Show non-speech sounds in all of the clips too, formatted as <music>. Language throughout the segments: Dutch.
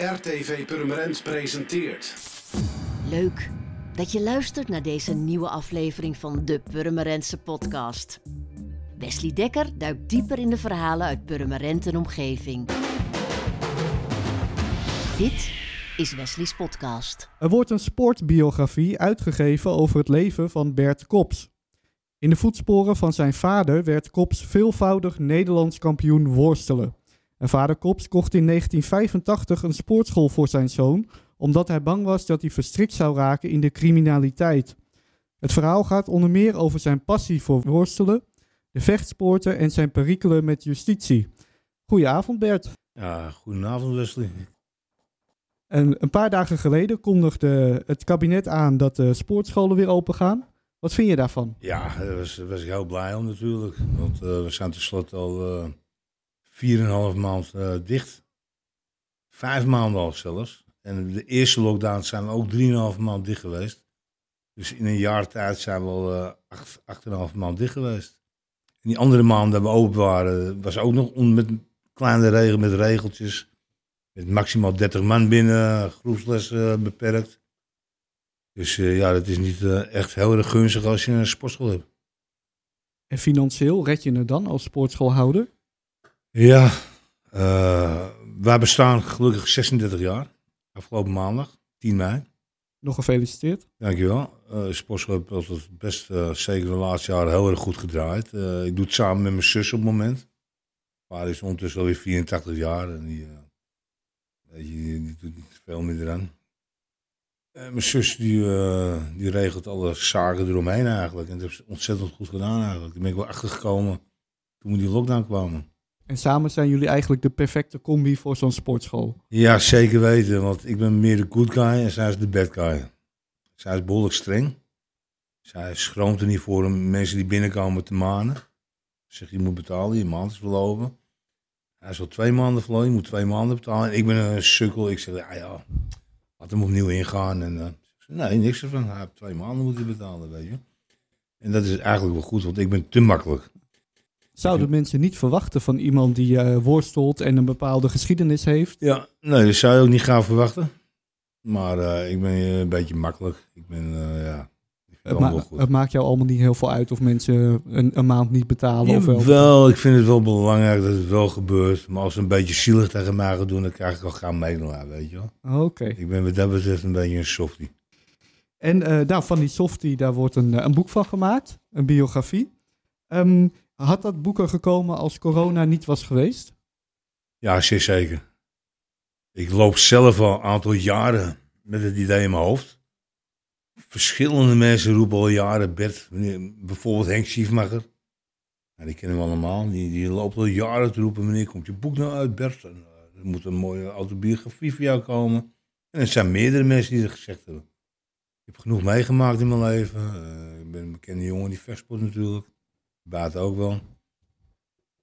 RTV Purmerend presenteert. Leuk dat je luistert naar deze nieuwe aflevering van de Purmerendse podcast. Wesley Dekker duikt dieper in de verhalen uit Purmerend en omgeving. Dit is Wesley's podcast. Er wordt een sportbiografie uitgegeven over het leven van Bert Kops. In de voetsporen van zijn vader werd Kops veelvoudig Nederlands kampioen worstelen. En vader Kops kocht in 1985 een sportschool voor zijn zoon, omdat hij bang was dat hij verstrikt zou raken in de criminaliteit. Het verhaal gaat onder meer over zijn passie voor worstelen, de vechtsporten en zijn perikelen met justitie. Goedenavond Bert. Ja, goedenavond Wesley. En een paar dagen geleden kondigde het kabinet aan dat de sportscholen weer open gaan. Wat vind je daarvan? Ja, daar was, was ik heel blij om natuurlijk. Want uh, we zijn tenslotte al uh, 4,5 maand uh, dicht. Vijf maanden al zelfs. En de eerste lockdown zijn we ook 3,5 maand dicht geweest. Dus in een jaar tijd zijn we al uh, 8,5 maand dicht geweest. En die andere maanden dat we open waren, was ook nog met kleine regel, met regeltjes. Met maximaal 30 man binnen, groepsles beperkt. Dus uh, ja, dat is niet echt heel erg gunstig als je een sportschool hebt. En financieel red je het dan als sportschoolhouder? Ja, wij bestaan gelukkig 36 jaar. Afgelopen maandag, 10 mei. Nog gefeliciteerd. Dankjewel. Uh, sportschool heeft altijd best, zeker de laatste jaren, heel erg goed gedraaid. ik doe het samen met mijn zus op het moment. Mijn is ondertussen alweer 84 jaar en die Weet je, die, doet niet veel meer eraan. En mijn zus die, uh, die regelt alle zaken eromheen eigenlijk. En dat heeft ze ontzettend goed gedaan eigenlijk. Daar ben ik wel achtergekomen toen we die lockdown kwamen. En samen zijn jullie eigenlijk de perfecte combi voor zo'n sportschool? Ja, zeker weten. Want ik ben meer de good guy en zij is de bad guy. Zij is behoorlijk streng. Zij schroomt er niet voor om mensen die binnenkomen te manen. Zegt, je moet betalen, je maand is verlopen. Hij is al twee maanden verloren, je moet twee maanden betalen. En ik ben een sukkel. Ik zeg, ja, ja laat hem opnieuw ingaan. En, uh, nee, niks ervan. Hij heeft twee maanden moet hij betalen, weet je. En dat is eigenlijk wel goed, want ik ben te makkelijk. Zouden ik, mensen niet verwachten van iemand die uh, worstelt en een bepaalde geschiedenis heeft? Ja, nee, dat zou je ook niet gaan verwachten. Maar uh, ik ben een beetje makkelijk. Ik ben, ja, het, ma het, maakt jou allemaal niet heel veel uit of mensen een, een maand niet betalen. of wel. wel, ik vind het wel belangrijk dat het wel gebeurt. Maar als ze een beetje zielig tegen mij gaan doen, dan krijg ik al gaan medelijden, weet je wel. Oké. Ik ben wat dat betreft een beetje een softie. En uh, nou, van die softie, daar wordt een, een boek van gemaakt, een biografie. Um, had dat boek er gekomen als corona niet was geweest? Ja, zeer zeker. Ik loop zelf al een aantal jaren met het idee in mijn hoofd verschillende mensen roepen al jaren Bert. Bijvoorbeeld Henk Schiefmacher. Ja, die kennen we allemaal. Die, die loopt al jaren te roepen, wanneer komt je boek nou uit Bert? En, uh, er moet een mooie autobiografie voor jou komen. En er zijn meerdere mensen die dat gezegd hebben. Ik heb genoeg meegemaakt in mijn leven. Uh, ik ben een bekende jongen die versport natuurlijk. Baat ook wel.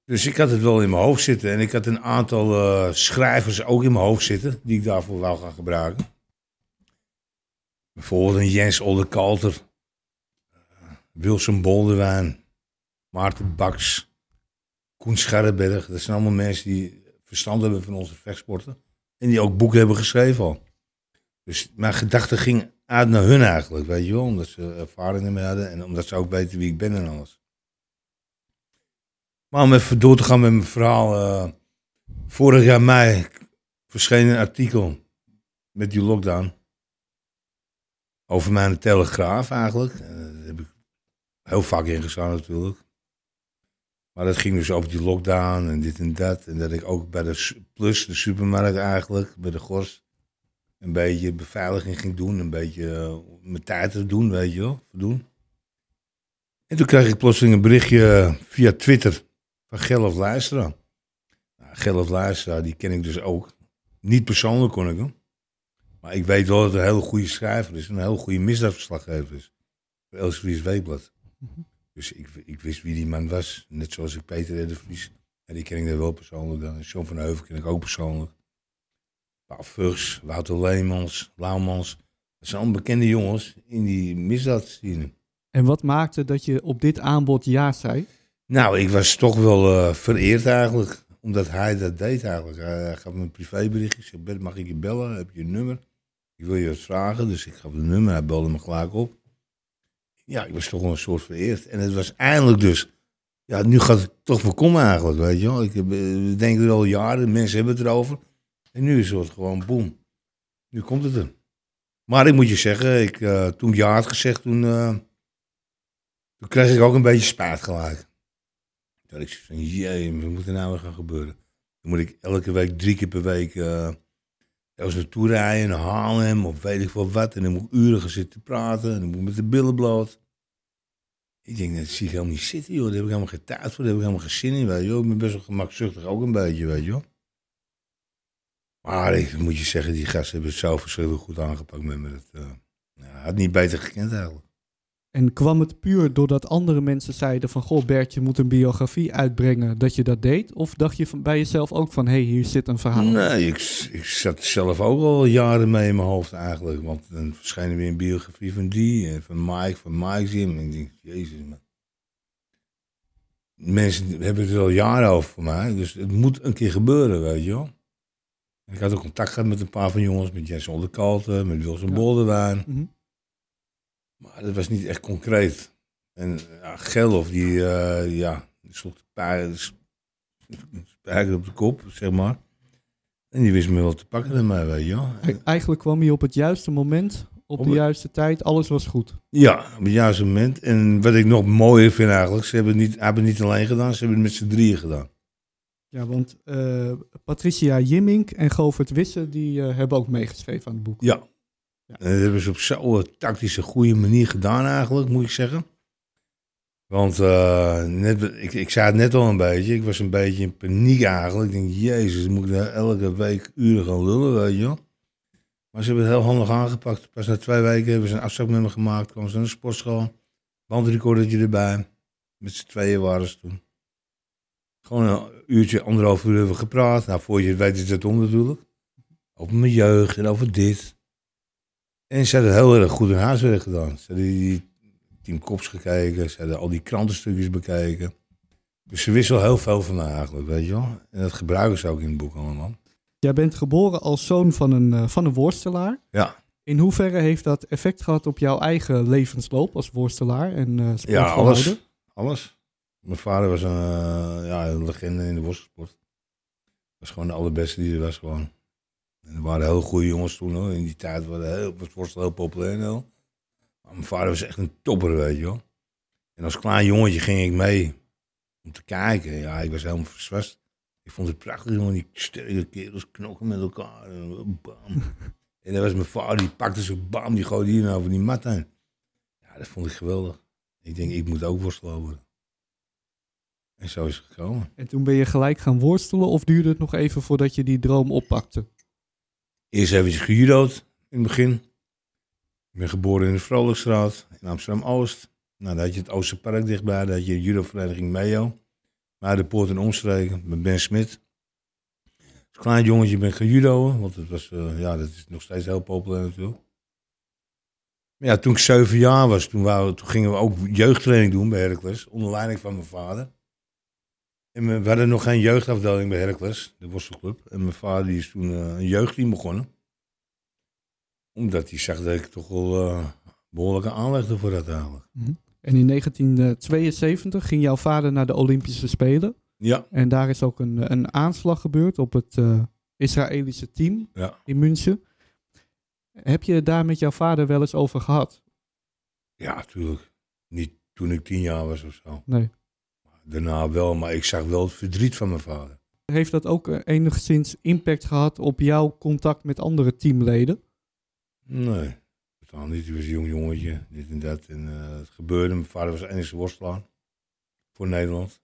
Dus ik had het wel in mijn hoofd zitten. En ik had een aantal uh, schrijvers ook in mijn hoofd zitten. Die ik daarvoor wou gaan gebruiken. Bijvoorbeeld een Jens Oldekalter, Wilson Boldewijn, Maarten Baks, Koen Scharreberg. Dat zijn allemaal mensen die verstand hebben van onze vechtsporten. En die ook boeken hebben geschreven al. Dus mijn gedachte ging uit naar hun eigenlijk, weet je wel. Omdat ze ervaringen mee hadden en omdat ze ook weten wie ik ben en alles. Maar om even door te gaan met mijn verhaal. Uh, vorig jaar mei verscheen een artikel met die lockdown over mijn telegraaf eigenlijk. Uh, daar heb ik heel vaak ingestaan natuurlijk. Maar dat ging dus over die lockdown en dit en dat. En dat ik ook bij de Plus, de supermarkt eigenlijk, bij de Gors, een beetje beveiliging ging doen. Een beetje uh, mijn tijd te doen, weet je wel, doen. En toen kreeg ik plotseling een berichtje via Twitter van Gelf Luisteraar. Nou, Gelf Luisteraar, die ken ik dus ook. Niet persoonlijk kon ik hem. Maar ik weet wel dat het een hele goede schrijver is. Een hele goede misdaadverslaggever is. Voor Elsevries Weekblad. Dus ik, ik wist wie die man was. Net zoals ik Peter de Vries. En die ken ik daar wel persoonlijk dan. John van Heuvel ken ik ook persoonlijk. Paul Vurs, Wouter Leemans, Laumans. Dat zijn allemaal bekende jongens in die misdaadscene. En wat maakte dat je op dit aanbod ja zei? Nou, ik was toch wel uh, vereerd eigenlijk. omdat hij dat deed eigenlijk. Hij, gaf me een privéberichtje. Ik zei, mag ik je bellen? Heb je een nummer? Ik wil je wat vragen. Dus ik gaf een nummer. Hij belde me gelijk op. Ja, ik was toch wel een soort vereerd. En het was eindelijk dus... Ja, nu gaat het toch voorkomen eigenlijk, weet je wel. Ik eh, we denken er al jaren, mensen hebben het erover. En nu is het gewoon boem. Nu komt het er. Maar ik moet je zeggen, ik, eh, toen ik ja had gezegd, toen, eh, toen kreeg ik ook een beetje spijt gelijk. Dat ik van, jee, wat moet er nou weer gaan gebeuren? Dan moet ik elke week, drie keer per week, uh, ergens naartoe rijden, naar Haarlem of weet ik veel wat. En dan moet ik uren gaan zitten praten en dan moet ik met de billen bloot. Ik denk, dat zie ik helemaal niet zitten, joh. Daar heb ik helemaal geen tijd voor, daar heb ik helemaal geen zin in, je. Ik ben best wel gemakzuchtig ook een beetje, weet je wel. Maar ik moet je zeggen, die gasten hebben het zo verschrikkelijk goed aangepakt met me. Dat uh, ja, had niet beter gekend eigenlijk. En kwam het puur doordat andere mensen zeiden van... Goh, Bert, je moet een biografie uitbrengen, dat je dat deed? Of dacht je van, bij jezelf ook van, hé, hey, hier zit een verhaal? Nee, ik, ik zat zelf ook al jaren mee in mijn hoofd eigenlijk. Want dan verscheen er weer een biografie van die en van Mike, van Mike Jim. En ik denk, jezus man. Mensen hebben het al jaren over voor mij. Dus het moet een keer gebeuren, weet je wel. Ik had ook contact gehad met een paar van jongens, met Jens Onderkalten, met Wilson ja. Mm -hmm. Maar dat was niet echt concreet. En ja, Gelhof, die, uh, ja, die sloeg spijker op de kop, zeg maar. En die wist me wel te pakken met mij, weet je wel. Eigenlijk kwam hij op het juiste moment, op, op de juiste tijd, alles was goed. Ja, op het juiste moment. En wat ik nog mooier vind eigenlijk, ze hebben het niet, hebben het niet alleen gedaan, ze hebben het met z'n drieën gedaan. Ja, want uh, Patricia Jimmink en Govert Wisse, die uh, hebben ook meegeschreven aan het boek. Ja. En dat hebben ze op zo'n tactische, goede manier gedaan eigenlijk, moet ik zeggen. Want uh, net, ik, ik zei het net al een beetje, ik was een beetje in paniek eigenlijk. Ik denk, jezus, moet ik nou elke week uren gaan lullen, weet je wel. Maar ze hebben het heel handig aangepakt. Pas na twee weken hebben ze een afspraak met me gemaakt. kwamen ze naar de sportschool. Bandrecordertje erbij. Met z'n tweeën waren ze toen. Gewoon een uurtje, anderhalf uur hebben we gepraat. Nou, voor je weet is het om natuurlijk. Over mijn jeugd en over dit. En ze hadden heel erg goed hun huiswerk gedaan. Ze hadden die Team Kops gekeken. Ze hadden al die krantenstukjes bekeken. Dus ze wisten heel veel van eigenlijk, weet je wel. En dat gebruiken ze ook in het boek allemaal. Jij bent geboren als zoon van een, uh, van een worstelaar. Ja. In hoeverre heeft dat effect gehad op jouw eigen levensloop als worstelaar en uh, Ja, alles. Alles. Mijn vader was een, uh, ja, een legende in de worstelsport. Was gewoon de allerbeste die er was gewoon. En er waren heel goede jongens toen hoor. In die tijd was, heel, was heel populair. Maar mijn vader was echt een topper, weet je wel. En als klein jongetje ging ik mee om te kijken. Ja, ik was helemaal verzwast. Ik vond het prachtig, jongen. Die sterke kerels knokken met elkaar. En, bam. <laughs> en dat was mijn vader, die pakte zo bam, die gooide hier over die mat heen. Ja, dat vond ik geweldig. Ik denk, ik moet ook worstelen worden. En zo is het gekomen. En toen ben je gelijk gaan worstelen of duurde het nog even voordat je die droom oppakte? Eerst eventjes gejudo'd in het begin. Ik ben geboren in de Vrolijkstraat in Amsterdam-Oost. Nou, daar had je het Oosterpark dichtbij, daar had je de judovereniging Meo. Maar de poort en omstreken met Ben Smit. Als klein jongetje ben ik gaan want het was, uh, ja, dat is nog steeds heel populair natuurlijk. Maar ja, toen ik zeven jaar was, toen, we, toen gingen we ook jeugdtraining doen bij Heracles, onder leiding van mijn vader. En we hadden nog geen jeugdafdeling bij Heracles, de worstelclub. En mijn vader die is toen uh, een jeugdteam begonnen. Omdat hij zag dat ik toch wel uh, behoorlijke aanlegde voor dat eigenlijk. Mm -hmm. En in 1972 ging jouw vader naar de Olympische Spelen. Ja. En daar is ook een, een aanslag gebeurd op het uh, Israëlische team ja. in München. Heb je daar met jouw vader wel eens over gehad? Ja, natuurlijk. Niet toen ik tien jaar was of zo. Nee. Daarna wel, maar ik zag wel het verdriet van mijn vader. Heeft dat ook enigszins impact gehad op jouw contact met andere teamleden? Nee, totaal niet. Hij was een jong jongetje, dit en dat. En uh, het gebeurde. Mijn vader was enige worstelaar voor Nederland.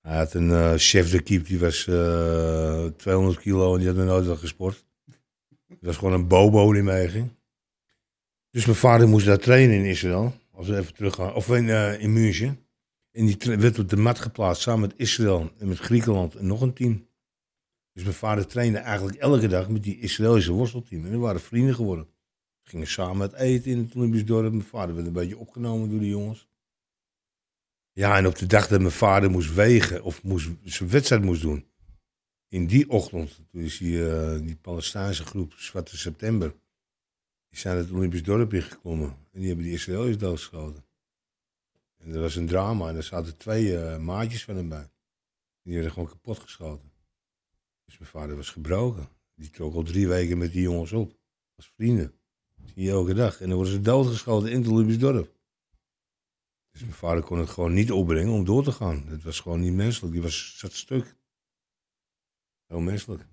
Hij had een uh, chef de keep, die was uh, 200 kilo en die had nog nooit wel gesport. Het was gewoon een bobo die meeging. Dus mijn vader moest daar trainen in Israël. Als we even teruggaan. Of in, uh, in München. En die werd op de mat geplaatst samen met Israël en met Griekenland en nog een team. Dus mijn vader trainde eigenlijk elke dag met die Israëlische worstelteam. En die waren vrienden geworden. We gingen samen het eten in het Olympisch dorp. Mijn vader werd een beetje opgenomen door de jongens. Ja, en op de dag dat mijn vader moest wegen, of moest, zijn wedstrijd moest doen. In die ochtend, toen is die, eh, Palestijnse groep Zwarte September. Die zijn het Olympisch dorp ingekomen. En die hebben die Israëliërs doodgeschoten. En er was een drama en er zaten twee eh, maatjes van hem bij. Die werden gewoon kapot geschoten. Dus mijn vader was gebroken. Die trok al drie weken met die jongens op. Als vrienden. Zie je elke dag. En dan worden ze doodgeschoten in het Olympisch dorp. Dus mijn vader kon het gewoon niet opbrengen om door te gaan. Het was gewoon niet menselijk. Die was zat stuk. Heel menselijk.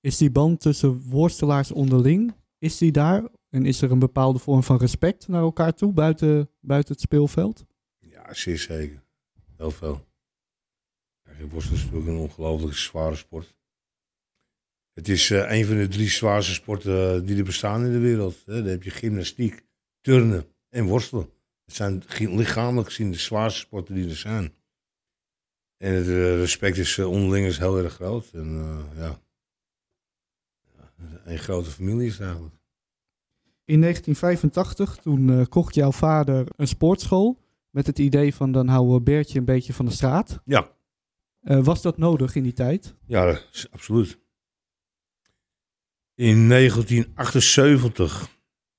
Is die band tussen worstelaars onderling, is die daar? En is er een bepaalde vorm van respect naar elkaar toe buiten, buiten het speelveld? Zeer zeker. Heel veel. Kijk, is natuurlijk een ongelooflijk zware sport. Het is eh, een van de drie zwaarste sporten eh, die er bestaan in de wereld. Dan heb je gymnastiek, turnen en worstelen. Het zijn lichamelijk gezien de zwaarste sporten die er zijn. En het eh, respect is onderling heel erg groot. En ja, een grote familie is het eigenlijk. In 1985, toen kocht jouw vader een sportschool met het idee van dan houden we Bertje een beetje van de straat. Ja, Eh, was dat nodig in die tijd? Ja, absoluut. In 1978,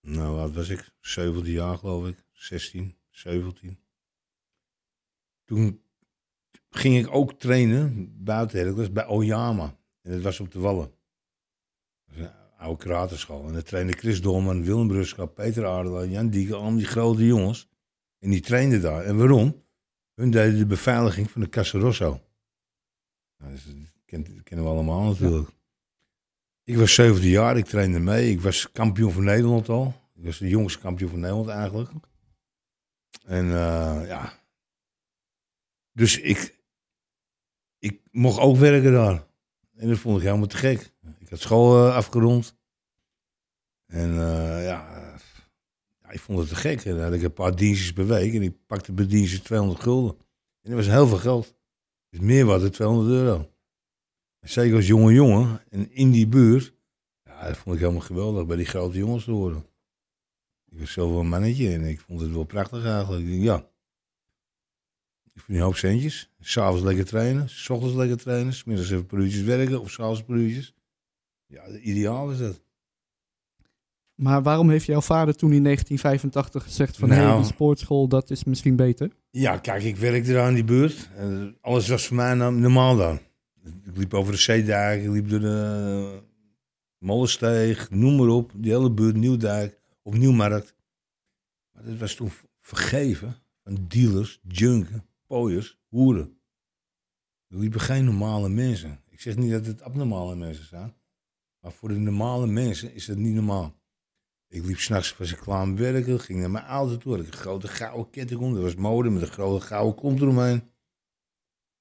nou wat was ik? 17 jaar geloof ik, 16, 17. Toen ging ik ook trainen buiten Heracles bij Oyama. En dat was op de Wallen. Dat is een oude kratenschool. En daar trainde Chris Dolman, Willem Peter Aardela, Jan Dieke, allemaal die grote jongens. En die trainden daar. En waarom? Hun deden de beveiliging van de Casa Rosso. Nou, dat ken- dat kennen we allemaal natuurlijk. Ik was 17 jaar, ik trainde mee. Ik was kampioen van Nederland al. Ik was de jongste kampioen van Nederland eigenlijk. En eh, ja. Dus ik, ik mocht ook werken daar. En dat vond ik helemaal te gek. Ik had school eh, afgerond. En eh, ja, ik vond het te gek. En dan had ik een paar dienstjes per week. En ik pakte per dienstje 200 gulden. En dat was heel veel geld. Dus meer wat dan 200 euro. Zeker als jonge jongen. En in die buurt. Ja, dat vond ik helemaal geweldig. Bij die grote jongens te horen. Ik was zelf wel een mannetje. En ik vond het wel prachtig eigenlijk. Ja. Ik vind een hoop centjes. S'avonds lekker trainen. S ochtends lekker trainen. 's middags even per werken. Of s'avonds per uurtjes. Ja, ideaal is dat. Maar waarom heeft jouw vader toen in 1985 gezegd van Nou. hey, een sportschool, dat is misschien beter? Ja, kijk, ik werkte daar in die buurt. En alles was voor mij normaal dan. Ik liep over de zeedijk, ik liep door de Molensteeg, noem maar op. Die hele buurt, Nieuwdijk of Nieuwmarkt. Maar dat was toen vergeven van dealers, junken, pooiers, hoeren. Er liepen geen normale mensen. Ik zeg niet dat het abnormale mensen zijn. Maar voor de normale mensen is het niet normaal. Ik liep s'nachts, was ik klaar werken, ging naar mijn auto toe, had ik een grote gouden ketting om. Dat was mode met een grote gouden kont eromheen.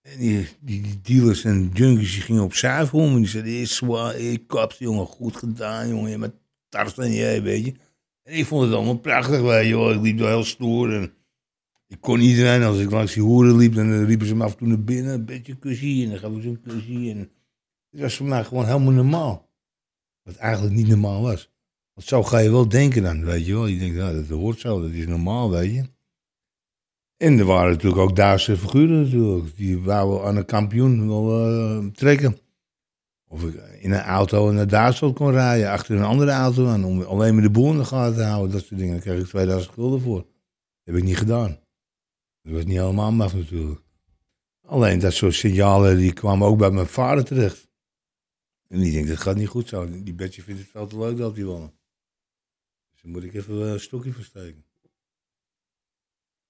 En die, die, dealers en junkies die gingen op zuiver om. En die zeiden, is zwaar, ik kaps, jongen, goed gedaan, jongen. Je met Tarzan, jij, weet je. En ik vond het allemaal prachtig, weet wel. Ik liep daar heel stoer en ik kon iedereen, als ik langs die hoeren liep, dan eh, riepen ze me af en toe naar binnen. Een beetje kusje en dan ik ze een kusje. En het was voor mij gewoon helemaal normaal. Wat eigenlijk niet normaal was. Zo ga je wel denken dan, weet je wel. Je denkt, ja, dat hoort zo, dat is normaal, weet je. En er waren natuurlijk ook Duitse figuren natuurlijk. Die wouden aan een kampioen wel eh, trekken. Of ik in een auto naar Duitsland kon rijden, achter een andere auto aan. Om alleen maar de boel in de gaten te houden, dat soort dingen. Daar kreeg ik 2000 gulden voor. Dat heb ik niet gedaan. Dat was niet helemaal maf natuurlijk. Alleen dat soort signalen, die kwamen ook bij mijn vader terecht. En die denkt, dat gaat niet goed zo. Die Betje vindt het veel te leuk dat hij wonen. Dus daar moet ik even eh, een stokje voor steken.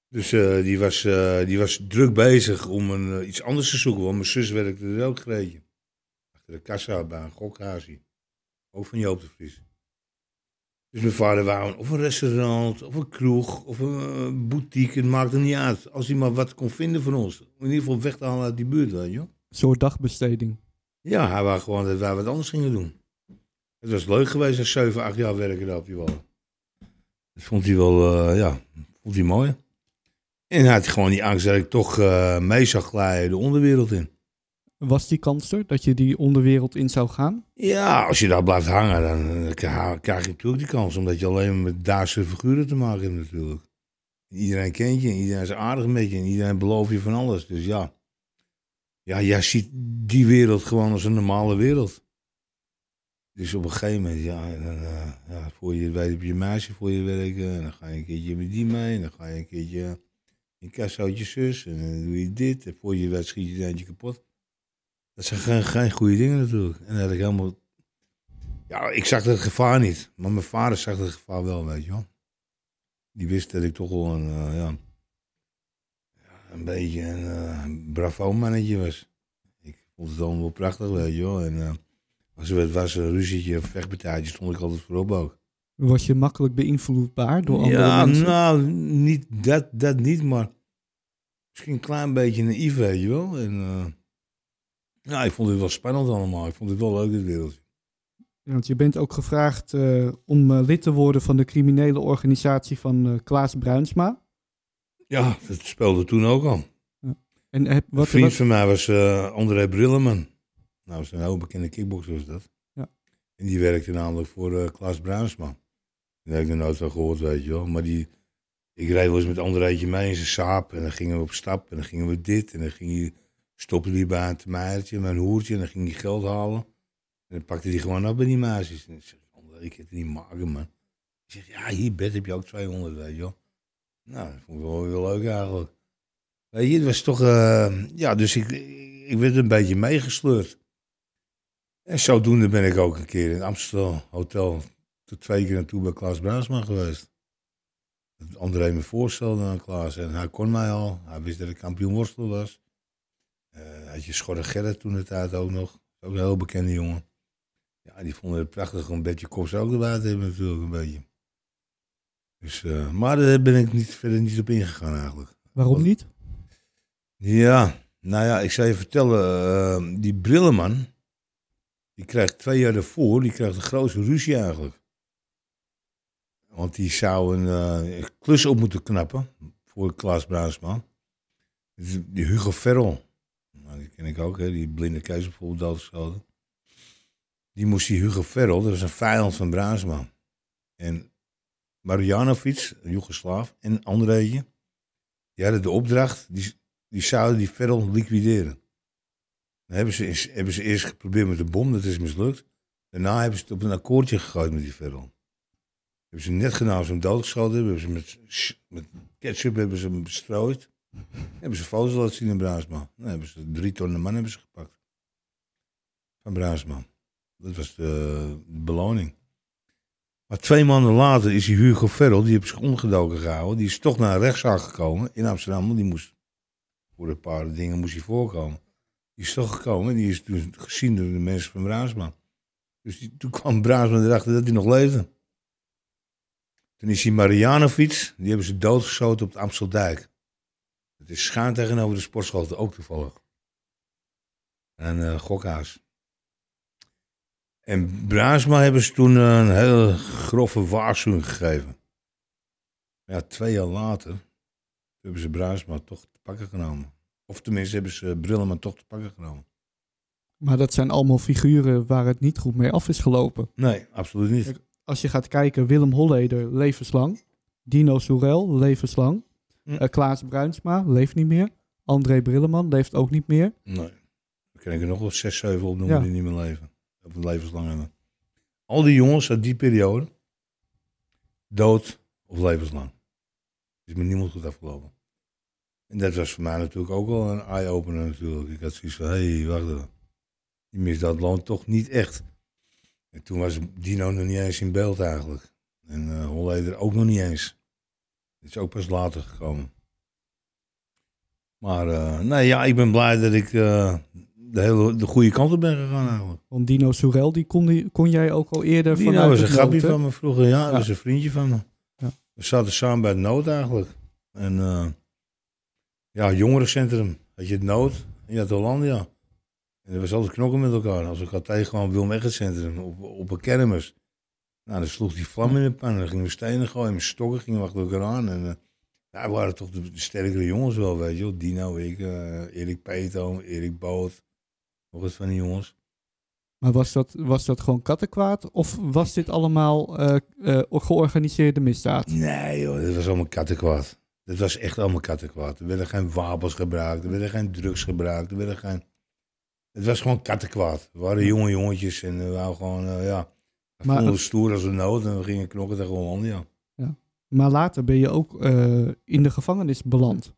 Dus eh, die, was, eh, die was druk bezig om een, iets anders te zoeken. Want mijn zus werkte er ook greetje. Achter de kassa bij een gokhuisje. Ook van Joop de Vries. Dus mijn vader wou of een restaurant, of een kroeg, of een boutique. Het maakte niet uit. Als hij maar wat kon vinden voor ons. Om in ieder geval weg te halen uit die buurt, weet je. Een soort dagbesteding. Ja, hij wou gewoon dat wij wat anders gingen doen. Het was leuk geweest, een 7, 8 jaar werken daar op die wallen. Dat vond hij wel, eh, ja, vond hij mooi. En hij had gewoon die angst dat ik toch eh, mee zou glijden de onderwereld in. Was die kans er dat je die onderwereld in zou gaan? Ja, als je daar blijft hangen, dan krijg je natuurlijk die kans. Omdat je alleen met Duitse figuren te maken hebt natuurlijk. Iedereen kent je, en iedereen is aardig met je en iedereen belooft je van alles. Dus ja, ja, jij ziet die wereld gewoon als een normale wereld. Dus op een gegeven moment, ja, dan, eh, ja voor je weet heb je meisje voor je werken. En dan ga je een keertje met die mee. En dan ga je een keertje in kassootje zus. En dan doe je dit. En voor je weet schiet je eentje kapot. Dat zijn geen, geen goede dingen natuurlijk. En had ik helemaal... Ja, ik zag het gevaar niet. Maar mijn vader zag het gevaar wel, weet je wel. Die wist dat ik toch wel een, eh, ja, een beetje een eh, bravo mannetje was. Ik vond het allemaal wel prachtig, weet je wel. En als er was, een ruzietje of vechtpartijtje, stond ik altijd voorop ook. Was je makkelijk beïnvloedbaar door andere ja, mensen? nou, niet, dat, dat niet, maar misschien een klein beetje naïef, weet je wel. En, eh, ja, ik vond het wel spannend allemaal. Ik vond het wel leuk, dit wereldje. Ja, Want je bent ook gevraagd eh, om eh, lid te worden van de criminele organisatie van Klaas Bruinsma. Ja, dat speelde toen ook al. En heb, Een wat, vriend wat, van mij was André Brilleman. Nou, dat een heel bekende kickboxer was dat. Ja. En die werkte namelijk voor eh, Klaas Bruinsma. Daar heb ik nog nooit van gehoord, weet je wel. Maar die, ik reed wel eens met Andréetje mee in zijn saap. En dan gingen we op stap. En dan gingen we dit. En dan ging hij, stopte hij bij een temeiertje met een hoertje. En dan ging hij geld halen. En dan pakte hij gewoon af bij die meisjes. En ik zeg, André, ik kan het niet maken, man. Ik zeg, ja, hier, bed heb je ook 200, weet je wel. Nou, dat vond ik wel weer leuk eigenlijk. Weet je, het was toch, eh, ja, dus ik, ik werd een beetje meegesleurd. En zodoende ben ik ook een keer in Amsterdam Hotel tot twee keer naartoe bij Klaas Bruinsma geweest. André me voorstelde aan Klaas en hij kon mij al. Hij wist dat ik kampioen worstel was. Eh had je Schorre Gerrit toen de tijd ook nog. Ook een heel bekende jongen. Ja, die vonden het prachtig om een beetje kops ook erbij te hebben natuurlijk een beetje. Dus, eh, maar daar ben ik niet, verder niet op ingegaan eigenlijk. waarom niet? Ja, nou ja, ik zou je vertellen, eh, die Brilleman, die krijgt twee jaar daarvoor, die krijgt een grote ruzie eigenlijk. Want die zou een eh, klus op moeten knappen voor Klaas Bruinsma. Dus Die Hugo Ferrel, nou, die ken ik ook, hè, die blinde keizer bijvoorbeeld doodgeschoten. Die moest die Hugo Ferrel, dat is een vijand van Bruinsma. En Marjanovic, een Joegoslaaf, en een die hadden de opdracht, die, die zouden die Ferrel liquideren. Dan hebben ze, eens- hebben eerst geprobeerd met de bom, dat is mislukt. Daarna hebben ze het op een akkoordje gegooid met die Ferrel. Hebben ze net gedaan als ze hem doodgeschoten hebben, hebben ze met, met ketchup hebben ze hem bestrooid. hebben ze foto's laten zien in Bruinsma. Dan hebben ze drie tonnen man hebben ze gepakt. Van Bruinsma. Dat was de, beloning. Maar twee maanden later is die Hugo Ferrel, die heeft zich ondergedoken gehouden. Die is toch naar een rechtszaak gekomen in Amsterdam. Want die moest, voor een paar dingen moest hij voorkomen. Die is toch gekomen en die is toen gezien door de mensen van Bruinsma. Dus die, toen kwam Bruinsma erachter dat hij nog leefde. Toen is die Marianovic, die hebben ze doodgeschoten op het Amsteldijk. Het is schuin tegenover de sportschool, ook toevallig. En eh gokhuis. En Bruinsma hebben ze toen een hele grove waarschuwing gegeven. Ja, twee jaar later hebben ze Bruinsma toch te pakken genomen. Of tenminste hebben ze Brilleman toch te pakken genomen. Maar dat zijn allemaal figuren waar het niet goed mee af is gelopen. Nee, absoluut niet. Als je gaat kijken, Willem Holleder, levenslang. Dino Soerel, levenslang. Hm. Eh, Klaas Bruinsma, leeft niet meer. André Brilleman, leeft ook niet meer. Nee. Dan kan ik er nog wel zes, zeven opnoemen Ja. die niet meer leven. Of levenslang hebben. Al die jongens uit die periode, dood of levenslang. Is met niemand goed afgelopen. En dat was voor mij natuurlijk ook wel een eye-opener natuurlijk. Ik had zoiets van, hé, hey, wacht even. Die misdaad loont toch niet echt. En toen was Dino nog niet eens in beeld eigenlijk. En Holleder ook nog niet eens. Het is ook pas later gekomen. Maar eh, nee, ja, ik ben blij dat ik eh, de, hele, de goede kant op ben gegaan eigenlijk. Want Dino Soerel, die kon, die kon jij ook al eerder Dino vanuit was een noten. van me vroeger, ja. Dat was een vriendje van me. Ja. We zaten samen bij het nood eigenlijk. En ja, jongerencentrum. Had je het nood je had Hollandia. En er was altijd knokken met elkaar. Als ik had gewoon Wilm Centrum op, op een kermis. Nou, dan sloeg die vlam in de pan. En dan gingen we stenen gooien met stokken, gingen we achter elkaar aan. En eh, ja, we waren toch de, de sterkere jongens wel, weet je wel. Dino, ik, eh, Erik Peto, Erik Boot. Nog eens van die jongens. Maar was dat, was dat gewoon kattenkwaad? Of was dit allemaal eh, georganiseerde misdaad? Nee joh, dit was allemaal kattenkwaad. Dat was echt allemaal kattenkwaad. Er werden geen wapens gebruikt, er werden geen drugs gebruikt, er werden geen... Het was gewoon kattenkwaad. We waren jonge jongetjes en we waren gewoon, eh, ja... We Maar- vonden het stoer als een nood en we gingen knokken tegen Hollandia. Maar later ben je ook eh, in de gevangenis beland.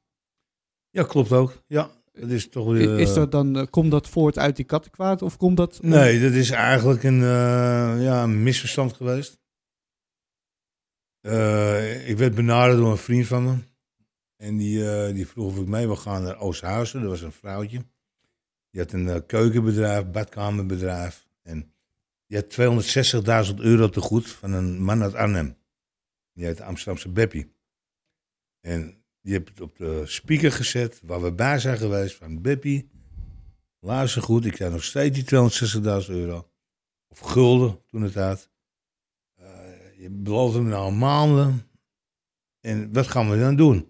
Ja, klopt ook. Ja, dat is toch weer... Is dat dan, eh, komt dat voort uit die kattenkwaad of komt dat... Nee, dat is eigenlijk een, eh, ja, een misverstand geweest. Eh, ik werd benaderd door een vriend van me. En die, eh, die vroeg of ik mee wil gaan naar Oosthuizen. Dat was een vrouwtje. Die had een eh, keukenbedrijf, badkamerbedrijf. En die had 260.000 euro te goed van een man uit Arnhem. Die heette Amsterdamse Beppie. En die heb het op de speaker gezet, waar we bij zijn geweest van Beppie. Luister goed, ik krijg nog steeds die 260.000 euro. Of gulden toen het had. Eh, je beloofde me nou maanden. En wat gaan we dan doen?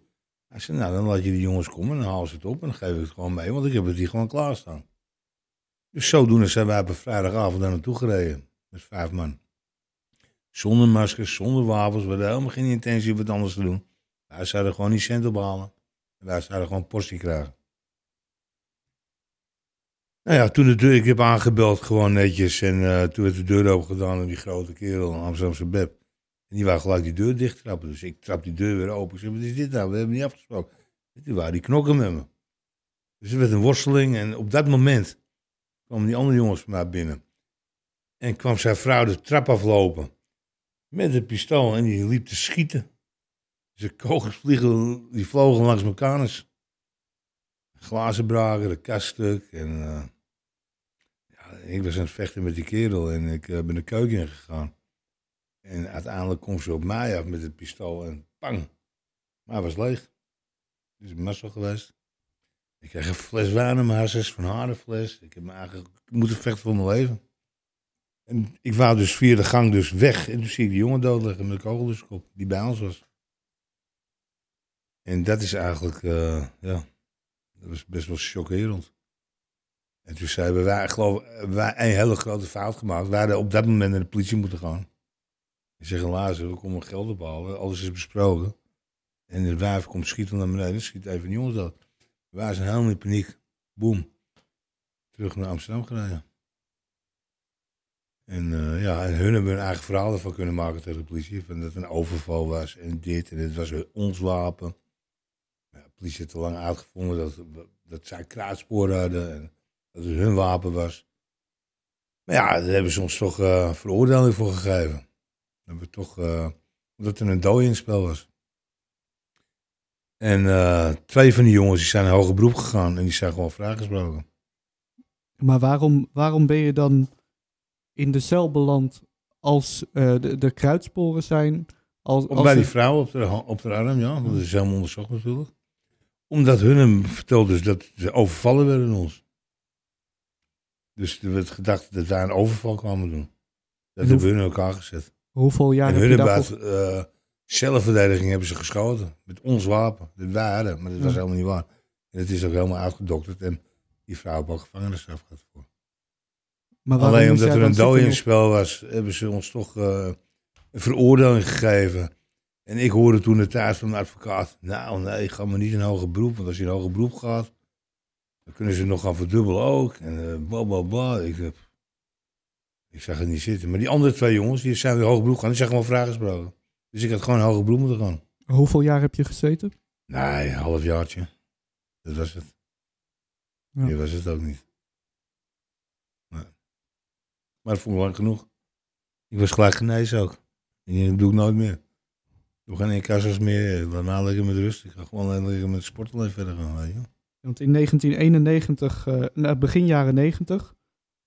Hij zei, nou dan laat je die jongens komen en dan halen ze het op en dan geef ik het gewoon mee, want ik heb het hier gewoon klaarstaan. Dus zodoende zijn wij op een vrijdagavond daar naartoe gereden. Met vijf man. Zonder maskers, zonder wapens. We hadden helemaal geen intentie om wat anders te doen. Wij zouden gewoon die cent ophalen. En wij zouden gewoon portie krijgen. Nou ja, toen de deur, ik heb aangebeld gewoon netjes. En eh, toen werd de deur open gedaan door die grote kerel, Amsterdamse beb. En die wou gelijk die deur dicht trappen. Dus ik trap die deur weer open. Ik zeg, wat is dit nou? We hebben niet afgesproken. Die waren die knokken met me. Dus er werd een worsteling. En op dat moment kwamen die andere jongens van mij binnen. En kwam zijn vrouw de trap aflopen. Met een pistool. En die liep te schieten. Dus de kogels vliegen, die vlogen langs mijn kanus. Glazen braken, de kast stuk. En eh, ja, ik was aan het vechten met die kerel. En ik eh, ben de keuken in gegaan. En uiteindelijk komt ze op mij af met het pistool en pang. Maar hij was leeg. Het is een mazzel geweest. Ik kreeg een fles wijn harses, van harde fles. Ik heb me eigenlijk moeten vechten voor mijn leven. En ik wou dus via de gang dus weg. En toen zie ik die jongen dood liggen met de kogel zijn kop, die bij ons was. En dat is eigenlijk, eh, ja, dat was best wel chockerend. En toen zeiden we, wij, geloof, wij een hele grote fout gemaakt. Wij hadden op dat moment naar de politie moeten gaan. Die zeggen, lazer, we komen geld ophalen. Alles is besproken. En de wijf komt schieten naar beneden. Schiet even de jongens dood. Wij zijn helemaal in paniek. Boom. Terug naar Amsterdam gereden. En eh, ja, en hun hebben hun eigen verhaal ervan kunnen maken tegen de politie. Van dat het een overval was en dit. En het was ons wapen. Ja, de politie heeft te lang uitgevonden dat, dat zij kraatsporen hadden. En dat het hun wapen was. Maar ja, daar hebben ze ons toch eh veroordeling voor gegeven. Hebben we toch, eh, omdat er een dooi in het spel was. En eh, twee van die jongens die zijn in hoger beroep gegaan en die zijn gewoon vrijgesproken. Maar waarom, waarom ben je dan in de cel beland als eh, de, de kruidsporen zijn? Als, als bij die vrouw op de, op de arm, ja, dat is helemaal onderzocht natuurlijk. Omdat hun hem vertelde dus dat ze overvallen werden in ons. Dus er werd gedacht dat wij een overval kwamen doen. Dat En hebben hun in elkaar gezet. Hoeveel jaar heb je daarvoor... eh, zelfverdediging hebben ze geschoten. Met ons wapen. Dat hadden, maar dat was Ja. helemaal niet waar. En het is ook helemaal uitgedokterd. En die vrouw heeft ook gevangenisstraf gehad voor. Maar Alleen omdat er een dooi in het spel was, hebben ze ons toch eh, een veroordeling gegeven. En ik hoorde toen de tijd van de advocaat, nou nee, ga maar niet in hoger beroep. Want als je in hoger beroep gaat, dan kunnen ze nog gaan verdubbelen ook. En bla bla bla. Ik, heb, ik zag het niet zitten. Maar die andere twee jongens, die zijn weer hoger beroep gaan, die zijn gewoon vrijgesproken. Dus ik had gewoon hoger beroep moeten gaan. Hoeveel jaar heb je gezeten? Nee, een halfjaartje. Dat was het. Ja. Was het ook niet. Nee. Maar dat vond ik lang genoeg. Ik was gelijk genezen ook. En dat doe ik nooit meer. Ik doe geen incassos meer. Laat mij lekker met rust. Ik ga gewoon lekker met sport alleen verder gaan. Weet je? Want in 1991, eh, nou, begin jaren 90,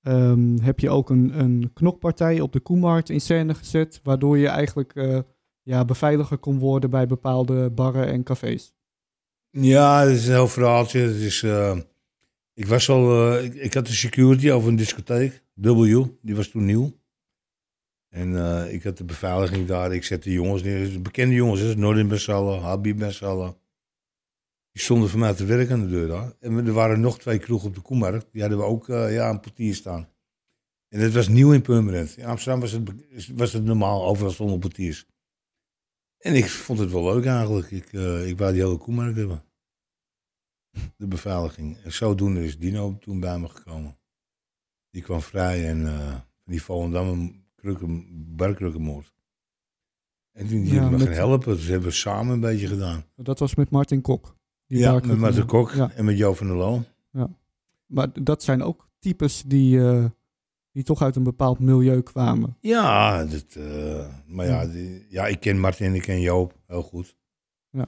ehm, heb je ook een, een knokpartij op de Koemarkt in scène gezet, waardoor je eigenlijk eh, ja, beveiliger kon worden bij bepaalde barren en cafés. Ja, het is een heel verhaaltje. Het is, eh, ik was al, eh, ik, had de security over een discotheek, W, die was toen nieuw. En ik had de beveiliging daar. Ik zette jongens neer, bekende jongens, z'n allen, Habib allen. Die stonden voor mij te werk aan de deur daar. En er waren nog twee kroegen op de Koemarkt. Die hadden we ook eh, ja, een portier staan. En het was nieuw in Purmerend. In Amsterdam was het, was het normaal, overal stonden portiers. En ik vond het wel leuk eigenlijk. Ik, eh, ik wou die hele koemarkt hebben. De beveiliging. En zodoende is Dino toen bij me gekomen. Die kwam vrij en uh, die Volendam krukken, barkrukkenmoord. En toen die Ja, hebben me met- gaan helpen. Dus hebben we samen een beetje gedaan. Dat was met Martin Kok. Die ja, met Marten Kok Ja. en met Jo van der Loo. Maar dat zijn ook types die, eh, die toch uit een bepaald milieu kwamen. Ja, dat, eh, maar ja, Ja. die- ja, ik ken Martin en ik ken Joop heel goed. Ja.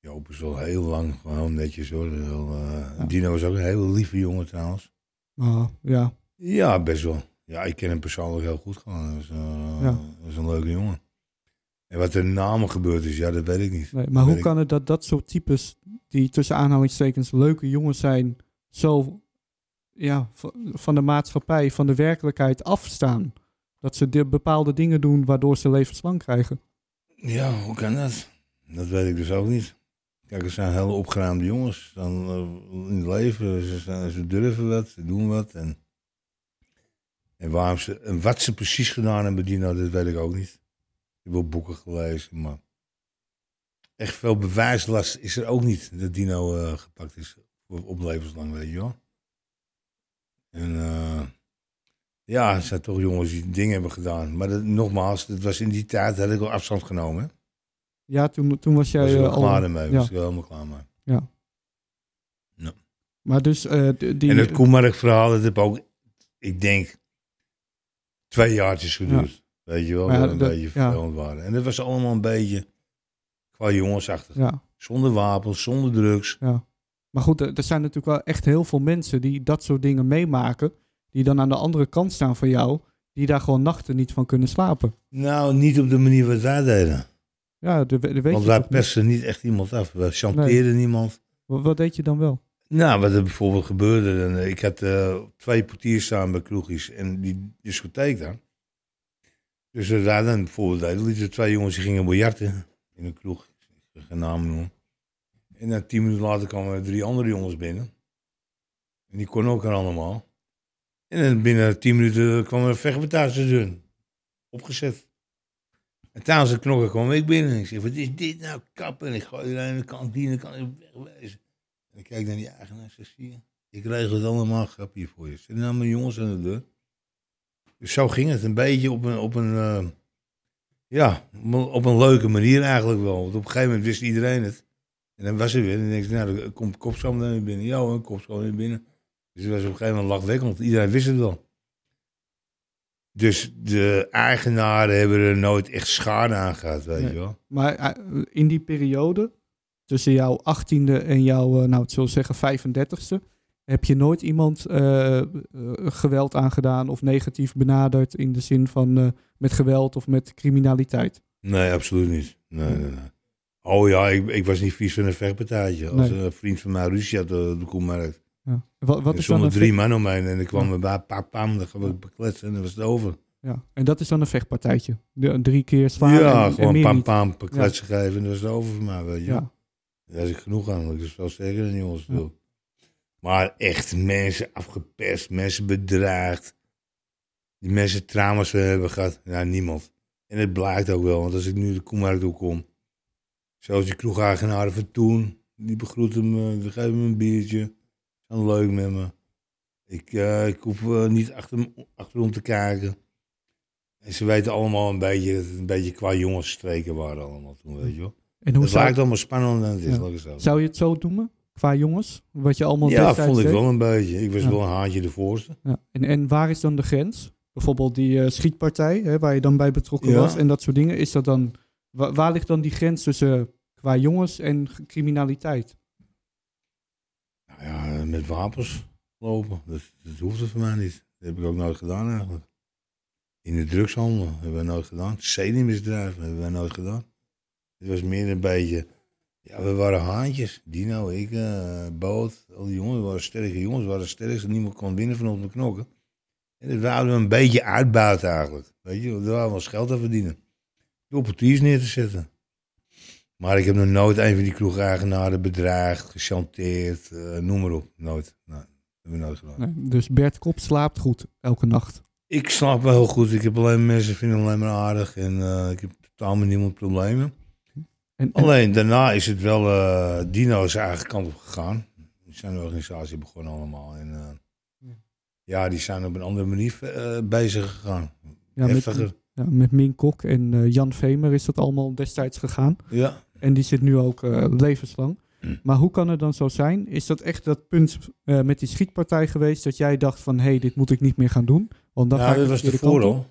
Joop is al heel lang gewoon netjes hoor. Heel, eh, Ja. Dino is ook een hele lieve jongen trouwens. Ah, ja, Ja, best wel. Ja, ik ken hem persoonlijk heel goed gewoon. Dat is, Ja. dat is een leuke jongen. En wat er namen gebeurd is, ja, dat weet ik niet. nee, maar Dat hoe ik- kan het dat dat soort types, die tussen aanhalingstekens leuke jongens zijn, zo ja, van de maatschappij, van de werkelijkheid afstaan? Dat ze de bepaalde dingen doen waardoor ze levenslang krijgen. Ja, hoe kan dat? Dat weet ik dus ook niet. Kijk, het zijn hele opgeruimde jongens. Dan, eh, in het leven, ze, zijn- ze durven wat, ze doen wat. En, en, waarom ze, en wat ze precies gedaan hebben, Dino, dat weet ik ook niet. Ik heb wel boeken gelezen, maar echt veel bewijslast is er ook niet dat Dino eh, gepakt is op, op levenslang, weet je wel. En eh, ja, het zijn toch jongens die dingen hebben gedaan. Maar dat, nogmaals, dat was in die tijd, had ik al afstand genomen. hè. Ja, toen, toen was jij was eh, al... klaar ermee. ja. Was ik helemaal klaar mee. Maar dus die... en het Koemark-verhaal, dat heb ook, ik denk, twee jaartjes geduurd. Weet je wel, ja, een dat- beetje vervelend waren. En dat was allemaal een beetje qua jongensachtig. ja, Zonder wapens, zonder drugs. ja. Maar goed, er zijn natuurlijk wel echt heel veel mensen die dat soort dingen meemaken. Die dan aan de andere kant staan van jou. Die daar gewoon nachten niet van kunnen slapen. Nou, niet op de manier wat wij deden. Ja, de, de weet Want wij toch niet. echt iemand af. We chanteerden niemand. Wat, wat deed je dan wel? Nou, wat er bijvoorbeeld gebeurde. dan, eh, ik had eh, twee portiers staan bij kroegjes en die discotheek daar. Dus we daar dan bijvoorbeeld twee jongens die gingen biljarten in een kroeg. Ik geen noemen. En dan tien minuten later kwamen er drie andere jongens binnen. En die konden elkaar allemaal. En binnen tien minuten kwam er een vechtpartij de. Opgezet. En tijdens het knokken kwam ik binnen. Ik zeg, wat is dit nou, kappen? En ik gooi aan de kantine, kan ik wegwezen. En ik kijk naar die eigenaar, ik zeg, zie je, ik regel het allemaal grap hier voor je. Zet nou mijn jongens aan de deur. Dus zo ging het een beetje op een, op een eh, ja, op een leuke manier eigenlijk wel. Want op een gegeven moment wist iedereen het. En dan was er weer, en dan denk ik, nou, dan komt Kopschoon dan weer binnen. Ja hoor, Kopschoon weer binnen. Dus het was op een gegeven moment lachwekkend. Iedereen wist het wel. Dus de eigenaren hebben er nooit echt schade aan gehad, weet Nee. je wel. Maar eh, in die periode, tussen jouw 18e en jouw, eh, nou, het zullen zeggen 35e, heb je nooit iemand eh, eh, geweld aangedaan of negatief benaderd in de zin van eh, met geweld of met criminaliteit? Nee, absoluut niet. Nee, nee, nee. Oh ja, ik, ik was niet vies van een vechtpartijtje. Als een vriend van mij ruzie had op de Koemarkt. Ja. Wat, wat Er is dan een drie man omheen en ik kwam Ja. er bij, pam, pam, dan gaan we bekletsen en dan was het over. Ja. En dat is dan een vechtpartijtje? De, drie keer zwaar ja, en, gewoon pam, pam, bekletsen geven en dan was het over voor mij, weet je. Ja. Daar is ik genoeg aan, dat is wel zeker dan jongens Ja. Maar echt mensen afgeperst, mensen bedreigd. Die mensen trauma's hebben gehad. Ja, niemand. En het blijkt ook wel, want als ik nu de Koemarkt toe kom. Zoals die kroegeigenaren van toen. Die begroeten me, die geven me een biertje. Zijn leuk met me. Ik, eh, ik hoef eh, niet achter, achterom te kijken. En ze weten allemaal een beetje dat het een beetje qua jongensstreken waren allemaal toen, weet je wel. En hoe Het zou, lijkt allemaal spannend dan het is, Ja. zo zou je het zo noemen? Qua jongens? Wat je allemaal Ja, vond ik deed? wel een beetje. Ik was Ja. wel een haantje de voorste. Ja. En, en waar is dan de grens? Bijvoorbeeld die eh, schietpartij, hè, waar je dan bij betrokken Ja. was en dat soort dingen. Is dat dan, wa- waar ligt dan die grens tussen eh, qua jongens en criminaliteit? Nou ja, met wapens lopen. Dat, dat hoefde voor mij niet. Dat heb ik ook nooit gedaan eigenlijk. In de drugshandel hebben we nooit gedaan. Zedenmisdrijven hebben we nooit gedaan. Het was meer een beetje... Ja, we waren haantjes. Dino, ik, eh Boot, al die jongens waren sterke jongens. We waren sterk, niemand kon winnen van ons met knokken. En dat wouden we een beetje uitbuiten eigenlijk. Weet je, daar wouden we ons geld aan verdienen. Door portiers neer te zetten. Maar ik heb nog nooit een van die kroegeigenaren bedreigd, gechanteerd, eh, noem maar op. Nooit. Nee, dat heb ik nooit gedaan. Nee, dus Bert Kop slaapt goed elke nacht. Ik snap wel heel goed. Ik heb alleen mensen vinden alleen maar aardig. En eh, ik heb totaal met niemand problemen. En, en- Alleen daarna is het wel, eh Dino is eigen kant op gegaan. Die zijn de organisatie begonnen allemaal. En eh, ja, die zijn op een andere manier eh, bezig gegaan. ja, met, Heftiger. ja, met Mien Kok en Jan Vemer is dat allemaal destijds gegaan. Ja. En die zit nu ook levenslang. Hm. Maar hoe kan het dan zo zijn? Is dat echt dat punt met die schietpartij geweest dat jij dacht van hé, hey, dit moet ik niet meer gaan doen? Want dan ga ja, dat de was op. al.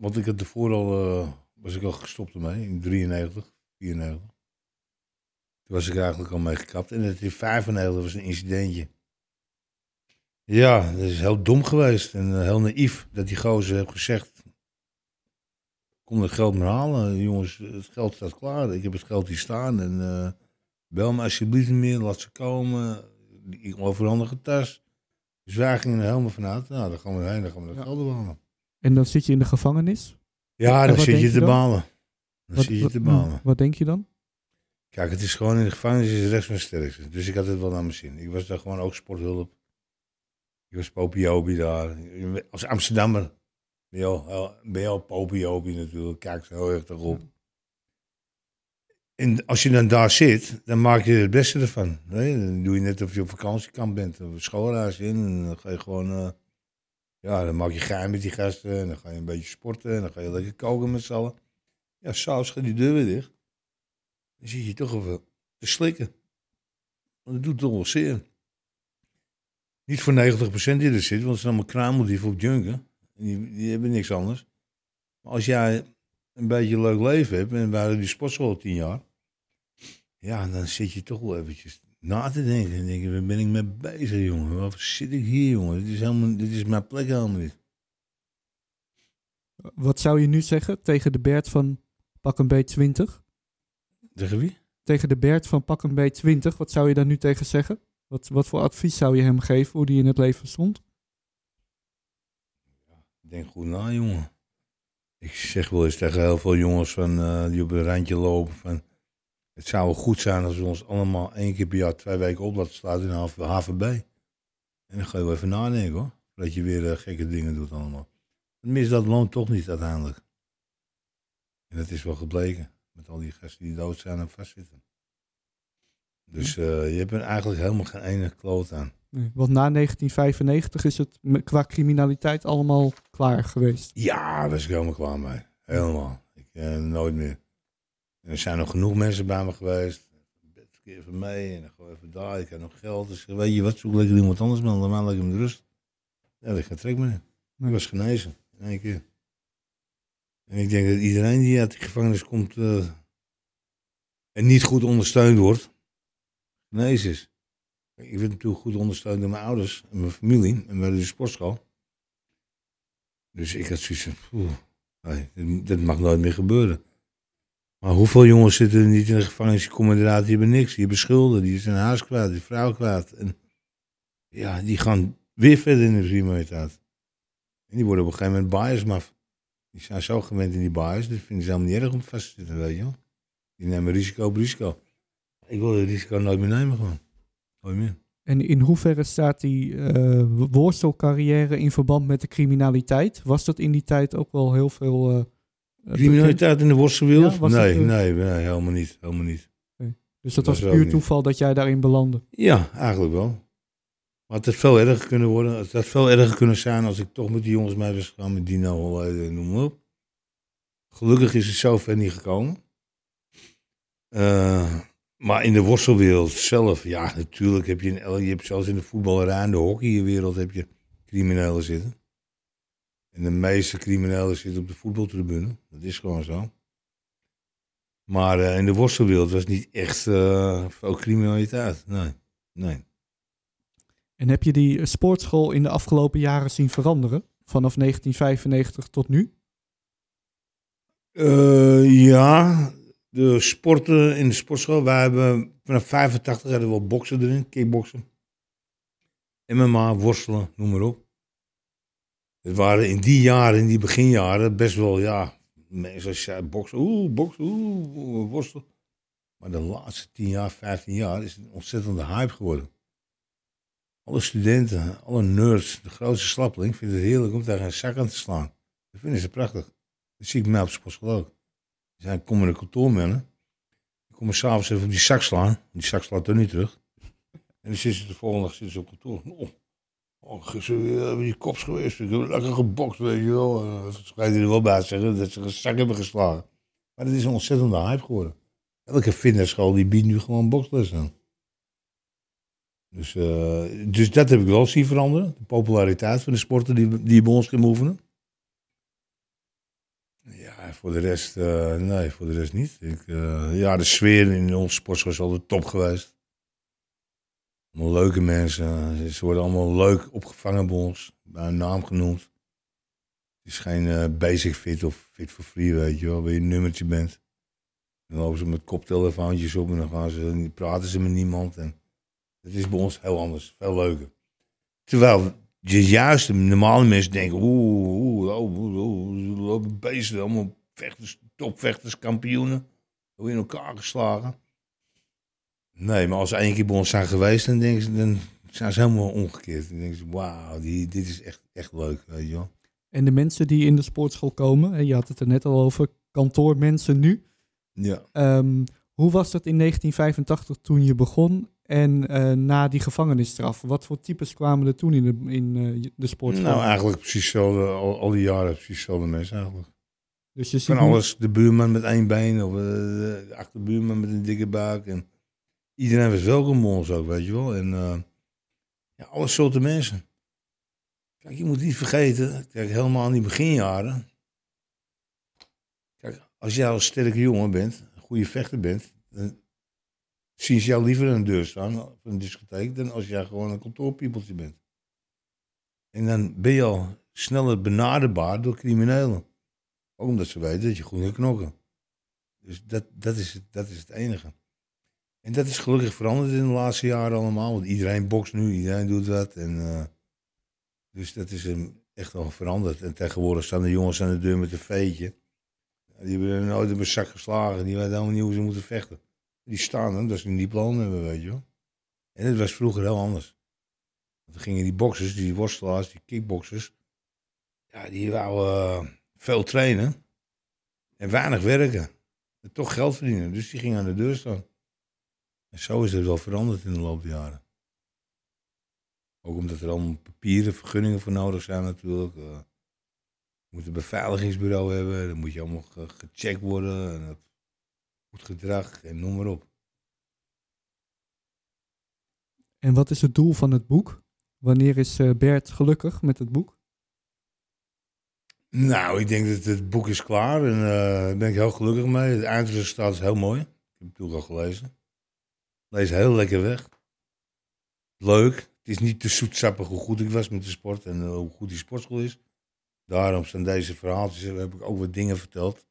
Want ik had ervoor al, was ik al gestopt ermee, in 93, 94. Toen was ik eigenlijk al mee gekapt. En het in 95 was een incidentje. Ja, dat is heel dom geweest en eh, heel naïef dat die gozer heeft gezegd... Kom het geld maar halen, jongens, het geld staat klaar. Ik heb het geld hier staan en eh, bel me alsjeblieft niet meer, laat ze komen. Ik overhandige tas. Dus wij gingen er helemaal vanuit, nou, dan gaan we heen, dan gaan we dat Ja. geld ophalen. En dan zit je in de gevangenis. Ja, dan zit je je te dan? balen. Dan Wat, zit je wat- te balen. wat denk je dan? Kijk, het is gewoon in de gevangenis is rechts mijn sterkste. Dus ik had het wel naar mijn zin. Ik was daar gewoon ook sporthulp. Ik was popiobi daar. Als Amsterdammer ben je al, ben je al popiobi natuurlijk. Kijk ze heel erg op. En als je dan daar zit, dan maak je het beste ervan. Nee? Dan doe je net of je op vakantiekamp bent. Of schoolreis in. En dan ga je gewoon... eh, ja, dan maak je geheim met die gasten. En dan ga je een beetje sporten. En dan ga je lekker koken met z'n allen. Ja, s'avonds gaat die deur weer dicht. Dan zit je toch even te slikken. Want dat doet toch wel zeer. Niet voor 90% die er zit, want het zijn allemaal kruimeldieven op junken. En Die, die hebben niks anders. Maar als jij een beetje een leuk leven hebt, en wij hadden die sportschool tien jaar. Ja, dan zit je toch wel eventjes na te denken. En denk je, waar ben ik mee bezig, jongen? Waar zit ik hier, jongen? Dit is, helemaal, dit is mijn plek helemaal niet. Wat zou je nu zeggen tegen de Bert van pak een beet 20? Tegen wie? Tegen de Bert van pak een beet 20, wat zou je daar nu tegen zeggen? Wat, wat voor advies zou je hem geven, hoe die in het leven stond? Denk goed na, jongen. Ik zeg wel eens tegen heel veel jongens van, eh, die op een randje lopen van... Het zou wel goed zijn als we ons allemaal één keer per jaar twee weken op laten sluiten in de HVB. En dan ga je wel even nadenken hoor. Dat je weer eh, gekke dingen doet allemaal. Tenminste, dat loont toch niet uiteindelijk. En dat is wel gebleken. Met al die gasten die dood zijn en vastzitten. Dus eh, je hebt er eigenlijk helemaal geen ene kloot aan. Want na 1995 is het qua criminaliteit allemaal klaar geweest. Ja, daar was ik helemaal klaar mee. Helemaal. Ik, eh, nooit meer. En er zijn nog genoeg mensen bij me geweest. Keer even mee en dan gewoon even daar. Ik heb nog geld. Dus weet je wat, zoek lekker iemand anders mee. Dan lekker met rust. Ja, dat gaat trek meer. Ik was genezen. In één keer. En ik denk dat iedereen die uit de gevangenis komt eh, en niet goed ondersteund wordt, genezen is. Ik werd natuurlijk goed ondersteund door mijn ouders en mijn familie. En hadden de sportschool. Dus ik had zoiets van, dit, mag nooit meer gebeuren. Maar hoeveel jongens zitten er niet in de gevangenis, die komen eruit, die hebben niks. Die hebben schulden, die zijn huis kwijt, die vrouw kwijt. En ja, die gaan weer verder in de criminaliteit. En die worden op een gegeven moment biasmaf. Die zijn zo gewend in die bias, dat vinden ze helemaal niet erg om vast te zitten, weet je wel. Die nemen risico op risico. Ik wil het risico nooit meer nemen gewoon. Nooit meer. En in hoeverre staat die eh, worstelcarrière in verband met de criminaliteit? Was dat in die tijd ook wel heel veel... eh, eh? Criminaliteit in de worstelwereld? Ja, was dat, nee, nee, nee, helemaal niet. Helemaal niet. Dus dat was puur niet. toeval dat jij daarin belandde. Ja, eigenlijk wel. Maar het had veel erger kunnen worden. Het had veel erger kunnen zijn als ik toch met die jongens mee was gegaan. Met Dino, noem maar op. Gelukkig is het zover niet gekomen. Eh, maar in de worstelwereld zelf, ja, natuurlijk heb je, el- je hebt zelfs in de voetballerij en de hockeywereld heb je criminelen zitten. En de meeste criminelen zitten op de voetbaltribune. Dat is gewoon zo. Maar eh, in de worstelwereld was niet echt eh, veel criminaliteit. Nee, nee. En heb je die sportschool in de afgelopen jaren zien veranderen? Vanaf 1995 tot nu? Eh, ja, de sporten in de sportschool. Wij hebben vanaf 85 hadden we boksen erin, kickboksen. MMA, worstelen, noem maar op. Het waren in die jaren, in die beginjaren, best wel, ja, mensen zeiden boksen, oeh, boksen, oeh, worstelen. Maar de laatste 10 jaar, 15 jaar is het een ontzettende hype geworden. Alle studenten, alle nerds, de grootste slappeling vinden het heerlijk om tegen een zak aan te slaan. Dat vinden ze prachtig. Dat zie ik mij op sportschool ook. Er zijn communicatoormannen. Die kom ik s'avonds even op die zak slaan. Die zak slaat er niet terug. En dan zit ze de volgende dag zit ze op kantoor. Oh, oh gisteren die kops geweest. Ik heb lekker gebokst, weet je wel. Uh, dat hij er wel bij zeggen dat ze een zak hebben geslagen. Maar dat is een ontzettende hype geworden. Elke fitnessschool die biedt nu gewoon boksles aan. Dus, uh, dus dat heb ik wel zien veranderen. De populariteit van de sporten die, die bij ons kunnen oefenen. Ja, voor de rest, uh, nee, voor de rest niet. Ik, uh, ja, de sfeer in onze sportschool is altijd top geweest. Allemaal leuke mensen. Ze worden allemaal leuk opgevangen bij ons. Bij een naam genoemd. Het is geen basic fit of fit for free, weet je wel. Waar je een nummertje bent. Dan lopen ze met koptelefoontjes op en dan gaan ze, praten ze met niemand. En dat is bij ons heel anders, veel leuker. Terwijl je juist de normale mensen denken, oeh, oeh, oeh, oeh, lopen beesten, allemaal vechters, topvechters, kampioenen. in elkaar geslagen. Nee, maar als ze één keer bij ons zijn geweest, dan, denken ze, dan zijn ze helemaal omgekeerd. Dan denken ze, wauw, dit is echt, echt leuk, weet je wel. En de mensen die in de sportschool komen, en je had het er net al over, kantoormensen nu. Ja. Um, hoe was dat in 1985 toen je begon en uh, na die gevangenisstraf? Wat voor types kwamen er toen in de, in, uh, de sportschool? Nou, eigenlijk precies hetzelfde, al, al die jaren precies hetzelfde mensen eigenlijk. Dus je Van alles, de buurman met één been of uh, de achterbuurman met een dikke buik. En iedereen was welkom ons ook, weet je wel. En ja, alle soorten mensen. Kijk, je moet niet vergeten, kijk, helemaal in die beginjaren. Kijk, als jij als sterke jongen bent, een goede vechter bent, dan zien ze jou liever aan de deur staan van een discotheek dan als jij gewoon een kantoorpiepeltje bent. En dan ben je al sneller benaderbaar door criminelen. Ook omdat ze weten dat je goed kan knokken. Dus dat, dat, is, het, dat is het enige. En dat is gelukkig veranderd in de laatste jaren allemaal. Want iedereen bokst nu, iedereen doet dat. En, uh, dus dat is echt wel veranderd. En tegenwoordig staan de jongens aan de deur met een veetje. Die hebben nooit op een zak geslagen. Die weten helemaal niet hoe ze moeten vechten. Die staan dan, dat ze een diploma hebben, weet je wel. En het was vroeger heel anders. Want gingen die boxers, die worstelaars, die kickboxers. Ja, die wouden uh, veel trainen. En weinig werken. En toch geld verdienen. Dus die gingen aan de deur staan. En zo is het wel veranderd in de loop der jaren. Ook omdat er allemaal papieren, vergunningen voor nodig zijn natuurlijk. Uh, je moet een beveiligingsbureau hebben, dan moet je allemaal ge gecheckt worden. En goed gedrag en noem maar op. En wat is het doel van het boek? Wanneer is uh, Bert gelukkig met het boek? Nou, ik denk dat het boek is klaar en uh, daar ben ik heel gelukkig mee. Het eindresultaat is heel mooi. Ik heb het boek al gelezen. Lees heel lekker weg. Leuk. Het is niet te zoetsappig hoe goed ik was met de sport en uh, hoe goed die sportschool is. Daarom zijn deze verhaaltjes, heb ik ook wat dingen verteld.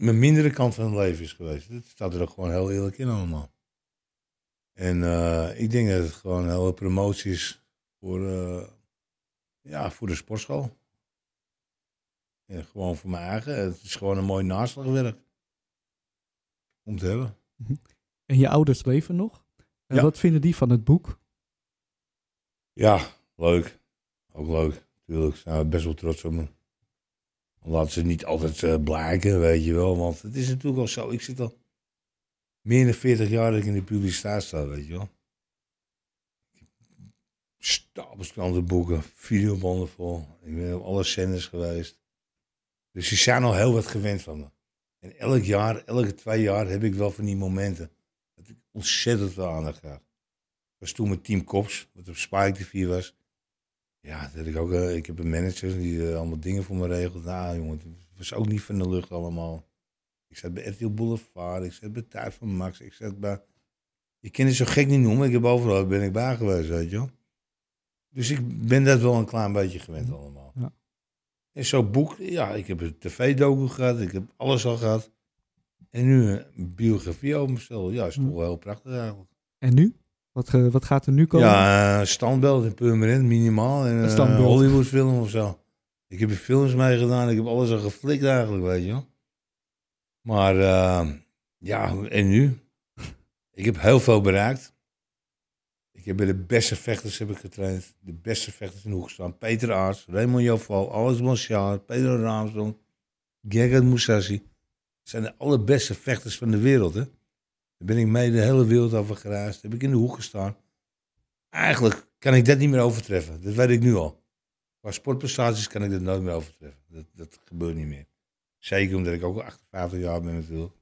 Mijn mindere kant van het leven is geweest. Het staat er ook gewoon heel eerlijk in allemaal. En uh, ik denk dat het gewoon een hele promotie is voor, uh, ja, voor de sportschool. En gewoon voor mijn eigen. Het is gewoon een mooi naslagwerk. Om te hebben. En je ouders leven nog? En Ja. wat vinden die van het boek? Ja, leuk. Ook leuk. Natuurlijk zijn we best wel trots op me. Laat ze niet altijd eh, blijken, weet je wel. Want het is natuurlijk wel zo. Ik zit al meer dan 40 jaar dat ik in de publiciteit sta, weet je wel. Stapels krantenboeken, videobanden vol. Ik ben op alle zenders geweest. Dus ze zijn al heel wat gewend van me. En elk jaar, elke twee jaar heb ik wel van die momenten. Dat ik ontzettend veel aandacht. Ik was toen met Team Kops, wat op Spike TV was. Ja, dat heb ik ook. eh, ik heb een manager die eh, allemaal dingen voor me regelt. Nou, jongen, het was ook niet van de lucht allemaal. Ik zat bij RTL Boulevard, ik zat bij Tijd van Max, ik zat bij. Je kan het zo gek niet noemen, ik heb overal ben ik bij geweest, weet je wel. Dus ik ben dat wel een klein beetje gewend allemaal. Ja. En zo'n boek, ja, ik heb een tv-docu gehad, ik heb alles al gehad. En nu een biografie over mezelf. Ja, is toch wel heel prachtig eigenlijk. En nu? Wat, wat gaat er nu komen? Ja, uh, standbeeld in Purmerend, minimaal. En Een een standbeeld. Hollywood film of zo. Ik heb er films mee gedaan, ik heb alles al geflikt eigenlijk, weet je wel. Maar uh, ja, en nu? Ik heb heel veel bereikt. Ik heb bij de beste vechters heb ik getraind. De beste vechters in de hoek staan. Peter Aarts, Raymond Joval, Alex Blanchard, Pedro Ramsdon, Gerard Moussassi. Het zijn de allerbeste vechters van de wereld. Hè? Daar ben ik mee de hele wereld over geraasd. Heb ik in de hoek gestaan. Eigenlijk kan ik dat niet meer overtreffen. Dat weet ik nu al. Qua sportprestaties kan ik dat nooit meer overtreffen. Dat, dat gebeurt niet meer. Zeker omdat ik ook al 58 jaar ben natuurlijk.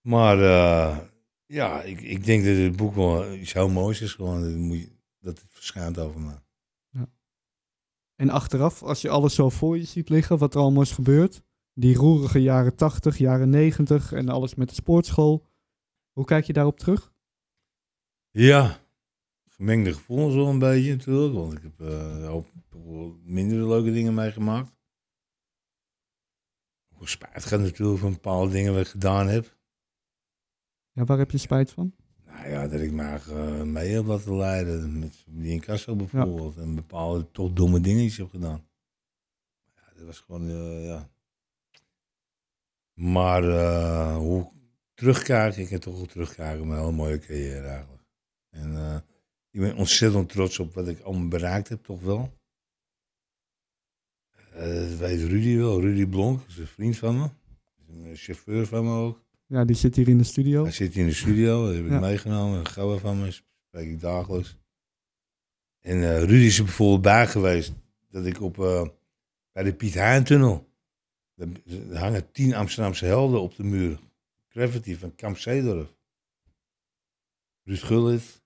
Maar uh, ja, ik, ik denk dat het boek wel iets heel moois is. Gewoon, dat, moet je, dat het verschijnt over me. Ja. En achteraf, als je alles zo voor je ziet liggen, wat er allemaal is gebeurd. Die roerige jaren 80, jaren 90 en alles met de sportschool. Hoe kijk je daarop terug? Ja, gemengde gevoelens wel een beetje natuurlijk. Want ik heb uh, ook minder leuke dingen meegemaakt. Hoe spijt gaat natuurlijk van bepaalde dingen wat ik gedaan heb. Ja, waar heb je spijt van? Nou ja, dat ik maar uh, mee heb laten leiden. Met die incasso bijvoorbeeld. Ja. En bepaalde toch domme dingetjes heb gedaan. Ja, dat was gewoon, uh, ja. Maar uh, hoe ik terugkijk, ik heb toch wel terugkijken op mijn hele mooie carrière eigenlijk. En ik ben ontzettend trots op wat ik allemaal bereikt heb, toch wel. dat weet Rudy wel. Rudy Blonk is een vriend van me. Is een chauffeur van me ook. Ja, die zit hier in de studio. Hij zit hier in de studio, dat heb ik ja. meegenomen. Een gouden van me, spreek ik dagelijks. En Rudy is er bijvoorbeeld bij geweest dat ik op, bij de Piet Hein-tunnel. Er hangen tien Amsterdamse helden op de muur. Gravity van Kamp Zeedorf. Ruud Gullit,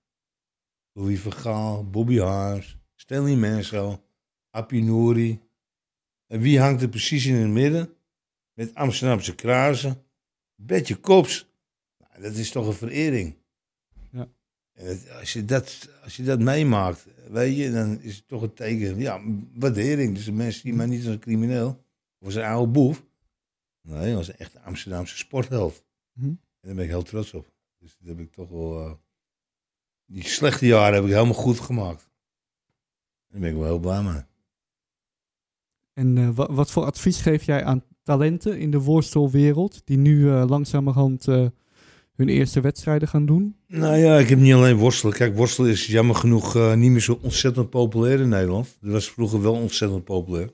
Louis Vergaal, Bobby Harms, Stanley Menso, Appie Nouri. En wie hangt er precies in het midden? Met Amsterdamse krazen Betje Kops. Nou, dat is toch een verering. Ja. En het, als, je dat, als je dat meemaakt, weet je, dan is het toch een teken, ja, waardering. Dus de mensen zien mij niet als een crimineel als een oude boef. Nee, als een echte Amsterdamse sportheld. Hm. En daar ben ik heel trots op. Dus dat heb ik toch wel. Uh, die slechte jaren heb ik helemaal goed gemaakt. Daar ben ik wel heel blij mee. En uh, wat, wat voor advies geef jij aan talenten in de worstelwereld die nu uh, langzamerhand hun eerste wedstrijden gaan doen? Nou ja, ik heb niet alleen worstelen. Kijk, worstelen is jammer genoeg niet meer zo ontzettend populair in Nederland. Dat was vroeger wel ontzettend populair.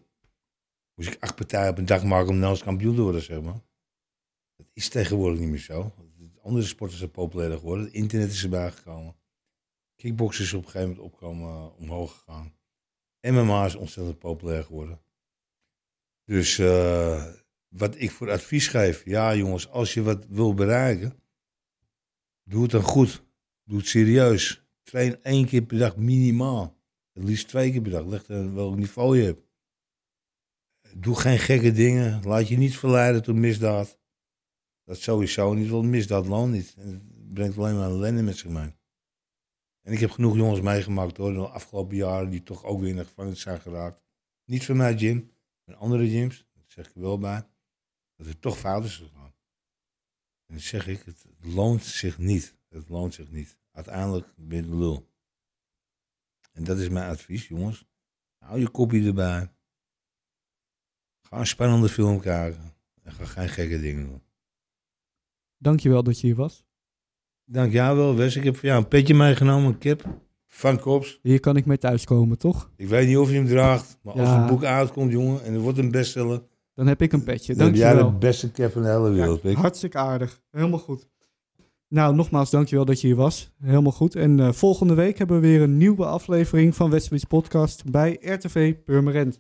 Moest ik acht partijen op een dag maken om Nederlands kampioen te worden, zeg maar. Dat is tegenwoordig niet meer zo. Andere sporten zijn populairder geworden. Het internet is erbij gekomen. Kickboksen is op een gegeven moment opkomen, omhoog gegaan. MMA is ontzettend populair geworden. Dus uh, wat ik voor advies geef, ja jongens, als je wat wil bereiken, doe het dan goed. Doe het serieus. Train één keer per dag minimaal. Het liefst twee keer per dag. Leg er welk niveau je hebt. Doe geen gekke dingen. Laat je niet verleiden tot misdaad. Dat sowieso niet, want misdaad loont niet. Het brengt alleen maar ellende met zich mee. En ik heb genoeg jongens meegemaakt hoor, de afgelopen jaren die toch ook weer in de gevangenis zijn geraakt. Niet van mij, Jim en andere gyms, dat zeg ik wel bij, dat het toch fout is gegaan. En zeg ik, het loont zich niet. Het loont zich niet. Uiteindelijk ben je lul. En dat is mijn advies, jongens. Hou je kopje erbij. Ga een spannende film kijken. En ga geen gekke dingen doen. Dankjewel dat je hier was. Dank jou wel, Wes. Ik heb voor jou een petje meegenomen, een kip. Van Kops. Hier kan ik mee thuiskomen, toch? Ik weet niet of je hem draagt, maar als het boek uitkomt, jongen, en er wordt een bestseller. Dan heb ik een petje. Dan dankjewel. heb jij de beste cap van de hele wereld, ja, Hartstikke aardig. Helemaal goed. Nou, nogmaals, dankjewel dat je hier was. Helemaal goed. En uh, volgende week hebben we weer een nieuwe aflevering van Wesley's Podcast bij RTV Purmerend.